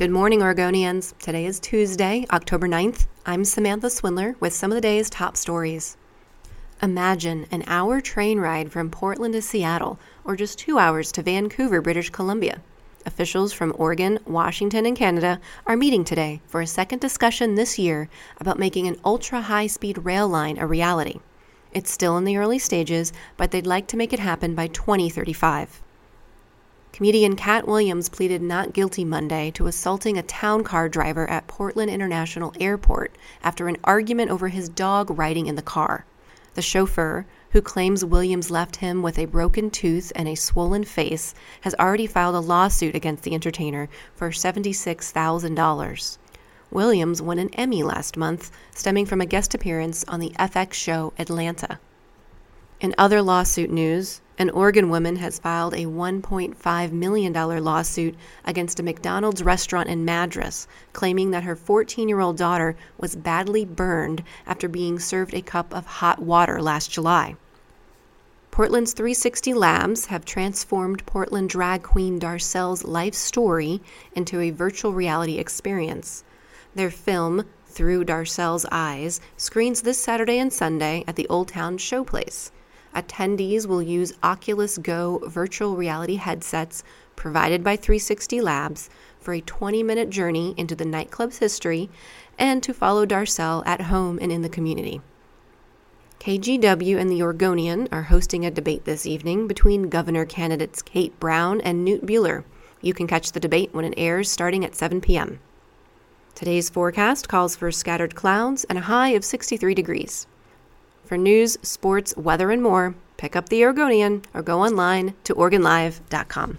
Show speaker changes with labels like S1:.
S1: Good morning, Oregonians. Today is Tuesday, October 9th. I'm Samantha Swindler with some of the day's top stories. Imagine an hour train ride from Portland to Seattle, or just two hours to Vancouver, British Columbia. Officials from Oregon, Washington, and Canada are meeting today for a second discussion this year about making an ultra high speed rail line a reality. It's still in the early stages, but they'd like to make it happen by 2035. Comedian Katt Williams pleaded not guilty Monday to assaulting a town car driver at Portland International Airport after an argument over his dog riding in the car. The chauffeur, who claims Williams left him with a broken tooth and a swollen face, has already filed a lawsuit against the entertainer for $76,000. Williams won an Emmy last month, stemming from a guest appearance on the FX show Atlanta. In other lawsuit news, an Oregon woman has filed a $1.5 million lawsuit against a McDonald's restaurant in Madras, claiming that her 14 year old daughter was badly burned after being served a cup of hot water last July. Portland's 360 Labs have transformed Portland drag queen Darcelle's life story into a virtual reality experience. Their film, Through Darcelle's Eyes, screens this Saturday and Sunday at the Old Town Showplace. Attendees will use Oculus Go virtual reality headsets provided by 360 Labs for a 20 minute journey into the nightclub's history and to follow Darcelle at home and in the community. KGW and the Oregonian are hosting a debate this evening between governor candidates Kate Brown and Knute Buehler. You can catch the debate when it airs starting at 7 p.m. Today's forecast calls for scattered clouds and a high of 63 degrees. For news, sports, weather, and more, pick up the Oregonian or go online to OregonLive.com.